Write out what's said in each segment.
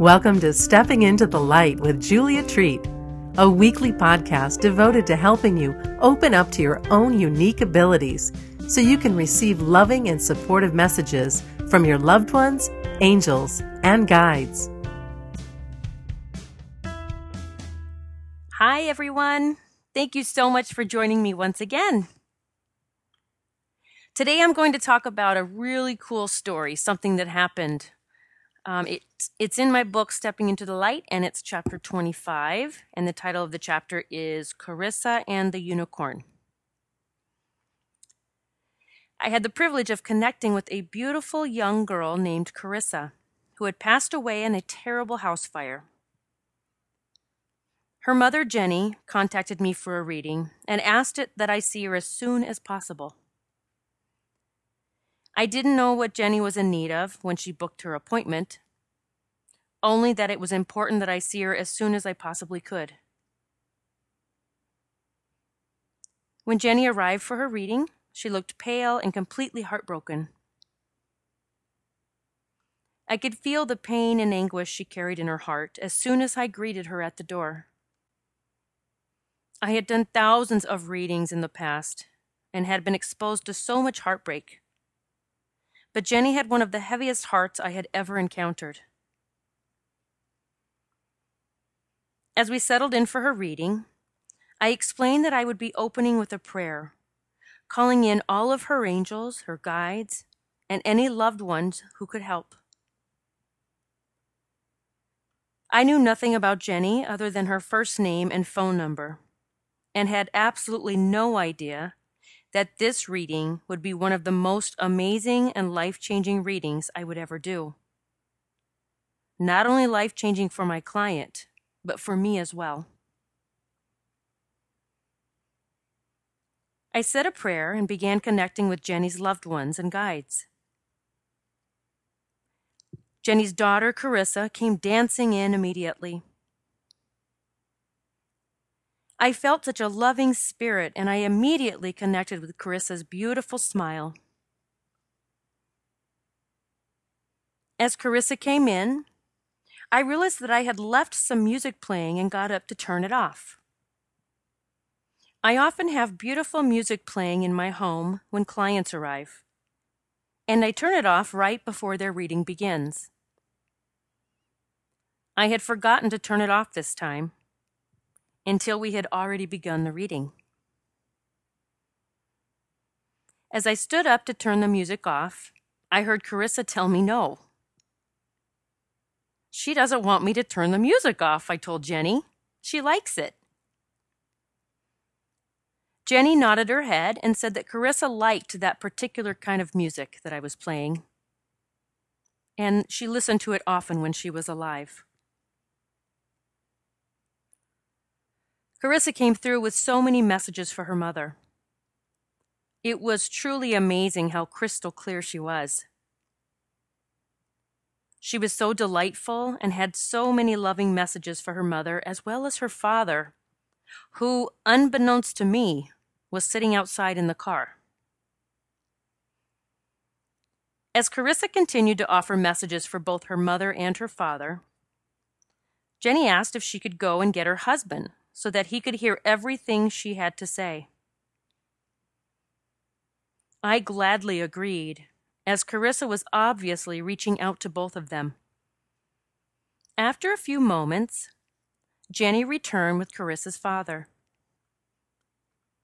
Welcome to Stepping into the Light with Julia Treat, a weekly podcast devoted to helping you open up to your own unique abilities so you can receive loving and supportive messages from your loved ones, angels, and guides. Hi, everyone. Thank you so much for joining me once again. Today, I'm going to talk about a really cool story, something that happened um, it's, it's in my book, Stepping into the Light, and it's chapter 25. And the title of the chapter is Carissa and the Unicorn. I had the privilege of connecting with a beautiful young girl named Carissa, who had passed away in a terrible house fire. Her mother, Jenny, contacted me for a reading and asked it that I see her as soon as possible. I didn't know what Jenny was in need of when she booked her appointment, only that it was important that I see her as soon as I possibly could. When Jenny arrived for her reading, she looked pale and completely heartbroken. I could feel the pain and anguish she carried in her heart as soon as I greeted her at the door. I had done thousands of readings in the past and had been exposed to so much heartbreak but Jenny had one of the heaviest hearts I had ever encountered. As we settled in for her reading, I explained that I would be opening with a prayer, calling in all of her angels, her guides, and any loved ones who could help. I knew nothing about Jenny other than her first name and phone number, and had absolutely no idea that this reading would be one of the most amazing and life changing readings I would ever do. Not only life changing for my client, but for me as well. I said a prayer and began connecting with Jenny's loved ones and guides. Jenny's daughter, Carissa, came dancing in immediately. I felt such a loving spirit, and I immediately connected with Carissa's beautiful smile. As Carissa came in, I realized that I had left some music playing and got up to turn it off. I often have beautiful music playing in my home when clients arrive, and I turn it off right before their reading begins. I had forgotten to turn it off this time until we had already begun the reading. As I stood up to turn the music off, I heard Carissa tell me no. She doesn't want me to turn the music off, I told Jenny. She likes it. Jenny nodded her head and said that Carissa liked that particular kind of music that I was playing, and she listened to it often when she was alive. Carissa came through with so many messages for her mother. It was truly amazing how crystal clear she was. She was so delightful and had so many loving messages for her mother as well as her father, who, unbeknownst to me, was sitting outside in the car. As Carissa continued to offer messages for both her mother and her father, Jenny asked if she could go and get her husband, so that he could hear everything she had to say. I gladly agreed, as Carissa was obviously reaching out to both of them. After a few moments, Jenny returned with Carissa's father.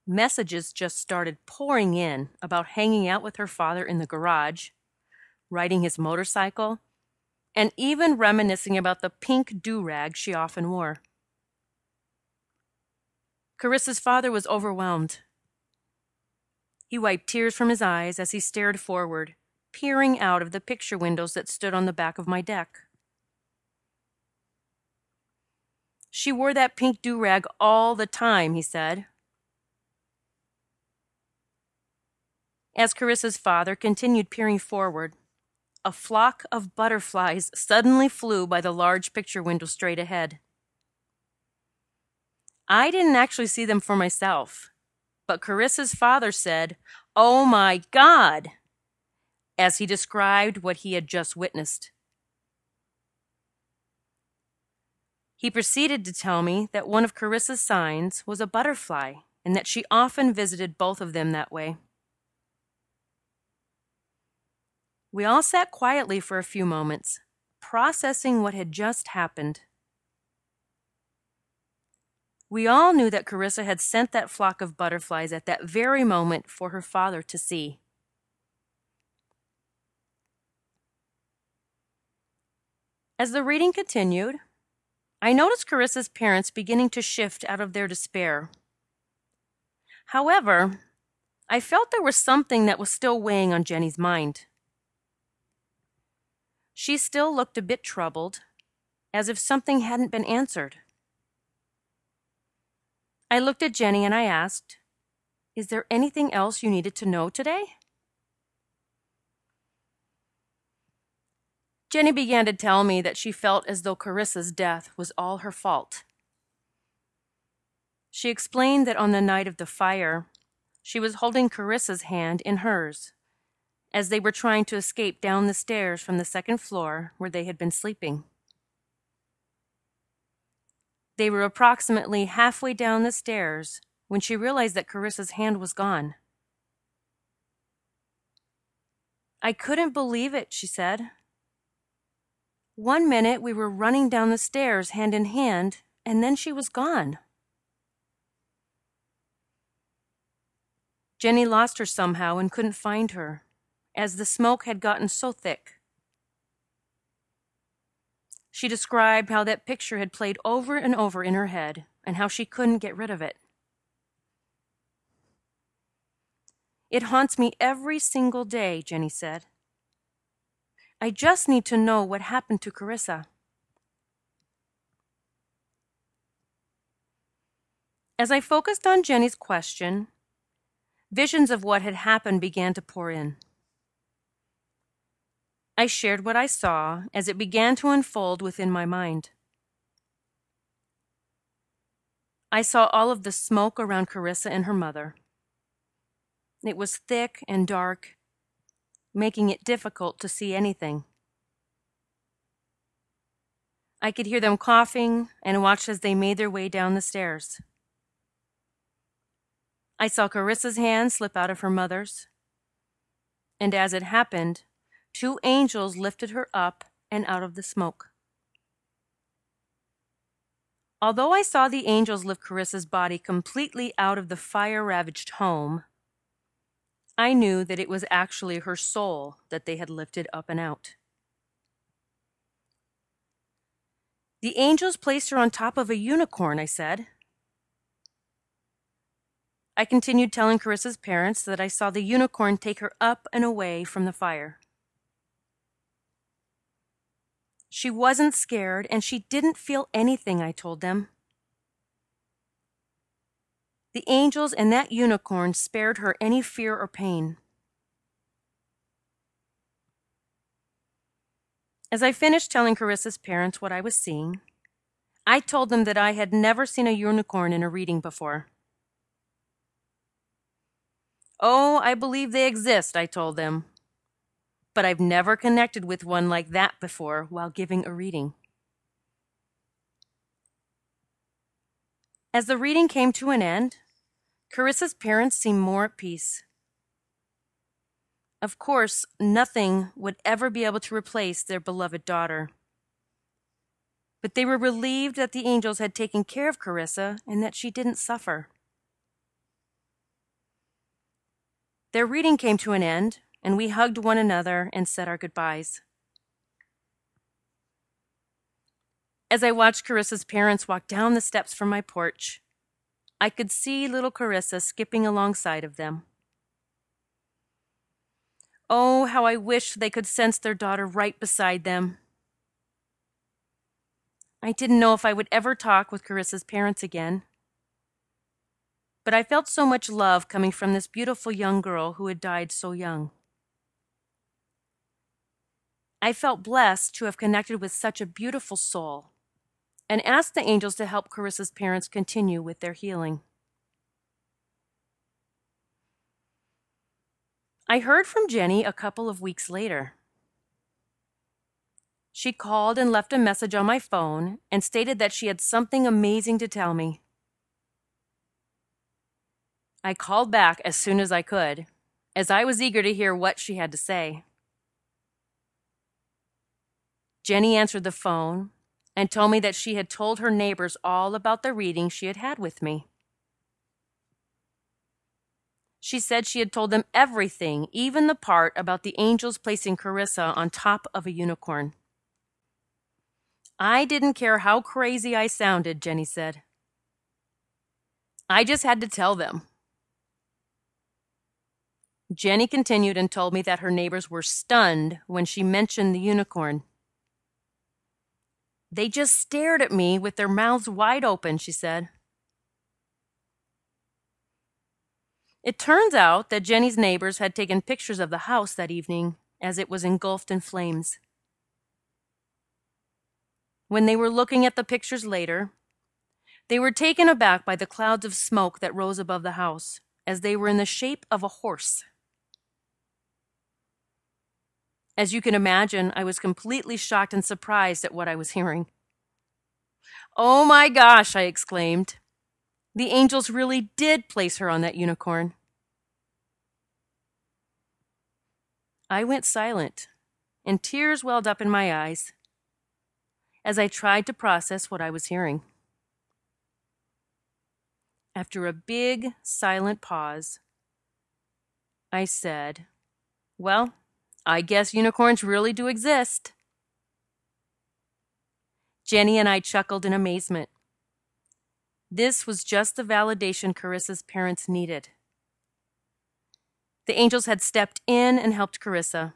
Messages just started pouring in about hanging out with her father in the garage, riding his motorcycle, and even reminiscing about the pink do rag she often wore. Carissa's father was overwhelmed. He wiped tears from his eyes as he stared forward, peering out of the picture windows that stood on the back of my deck. She wore that pink do rag all the time, he said. As Carissa's father continued peering forward, a flock of butterflies suddenly flew by the large picture window straight ahead. I didn't actually see them for myself, but Carissa's father said, Oh my God, as he described what he had just witnessed. He proceeded to tell me that one of Carissa's signs was a butterfly and that she often visited both of them that way. We all sat quietly for a few moments, processing what had just happened. We all knew that Carissa had sent that flock of butterflies at that very moment for her father to see. As the reading continued, I noticed Carissa's parents beginning to shift out of their despair. However, I felt there was something that was still weighing on Jenny's mind. She still looked a bit troubled, as if something hadn't been answered. I looked at Jenny and I asked, Is there anything else you needed to know today? Jenny began to tell me that she felt as though Carissa's death was all her fault. She explained that on the night of the fire, she was holding Carissa's hand in hers as they were trying to escape down the stairs from the second floor where they had been sleeping. They were approximately halfway down the stairs when she realized that Carissa's hand was gone. I couldn't believe it, she said. One minute we were running down the stairs hand in hand, and then she was gone. Jenny lost her somehow and couldn't find her, as the smoke had gotten so thick. She described how that picture had played over and over in her head and how she couldn't get rid of it. It haunts me every single day, Jenny said. I just need to know what happened to Carissa. As I focused on Jenny's question, visions of what had happened began to pour in. I shared what I saw as it began to unfold within my mind. I saw all of the smoke around Carissa and her mother. It was thick and dark making it difficult to see anything. I could hear them coughing and watched as they made their way down the stairs. I saw Carissa's hand slip out of her mother's, and as it happened, two angels lifted her up and out of the smoke. Although I saw the angels lift Carissa's body completely out of the fire ravaged home, I knew that it was actually her soul that they had lifted up and out. The angels placed her on top of a unicorn, I said. I continued telling Carissa's parents that I saw the unicorn take her up and away from the fire. She wasn't scared and she didn't feel anything, I told them. The angels and that unicorn spared her any fear or pain. As I finished telling Carissa's parents what I was seeing, I told them that I had never seen a unicorn in a reading before. Oh, I believe they exist, I told them. But I've never connected with one like that before while giving a reading. As the reading came to an end, Carissa's parents seemed more at peace. Of course, nothing would ever be able to replace their beloved daughter. But they were relieved that the angels had taken care of Carissa and that she didn't suffer. Their reading came to an end, and we hugged one another and said our goodbyes. As I watched Carissa's parents walk down the steps from my porch, I could see little Carissa skipping alongside of them. Oh, how I wished they could sense their daughter right beside them. I didn't know if I would ever talk with Carissa's parents again. But I felt so much love coming from this beautiful young girl who had died so young. I felt blessed to have connected with such a beautiful soul and asked the angels to help Carissa's parents continue with their healing. I heard from Jenny a couple of weeks later. She called and left a message on my phone and stated that she had something amazing to tell me. I called back as soon as I could, as I was eager to hear what she had to say. Jenny answered the phone and told me that she had told her neighbors all about the reading she had had with me. She said she had told them everything, even the part about the angels placing Carissa on top of a unicorn. I didn't care how crazy I sounded, Jenny said. I just had to tell them. Jenny continued and told me that her neighbors were stunned when she mentioned the unicorn. They just stared at me with their mouths wide open, she said. It turns out that Jenny's neighbors had taken pictures of the house that evening as it was engulfed in flames. When they were looking at the pictures later, they were taken aback by the clouds of smoke that rose above the house, as they were in the shape of a horse. As you can imagine, I was completely shocked and surprised at what I was hearing. Oh my gosh, I exclaimed. The angels really did place her on that unicorn. I went silent, and tears welled up in my eyes as I tried to process what I was hearing. After a big, silent pause, I said, Well, I guess unicorns really do exist. Jenny and I chuckled in amazement. This was just the validation Carissa's parents needed. The angels had stepped in and helped Carissa,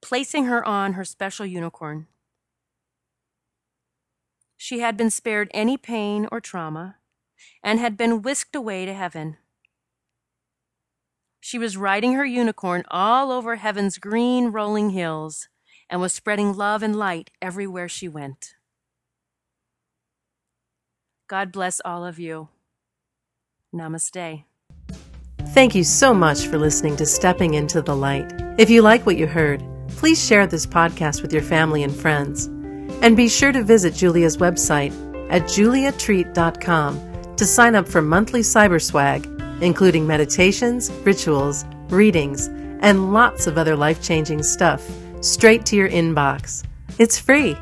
placing her on her special unicorn. She had been spared any pain or trauma and had been whisked away to heaven. She was riding her unicorn all over heaven's green rolling hills and was spreading love and light everywhere she went. God bless all of you. Namaste. Thank you so much for listening to Stepping into the Light. If you like what you heard, please share this podcast with your family and friends. And be sure to visit Julia's website at juliatreat.com to sign up for monthly cyber swag including meditations, rituals, readings, and lots of other life changing stuff straight to your inbox. It's free.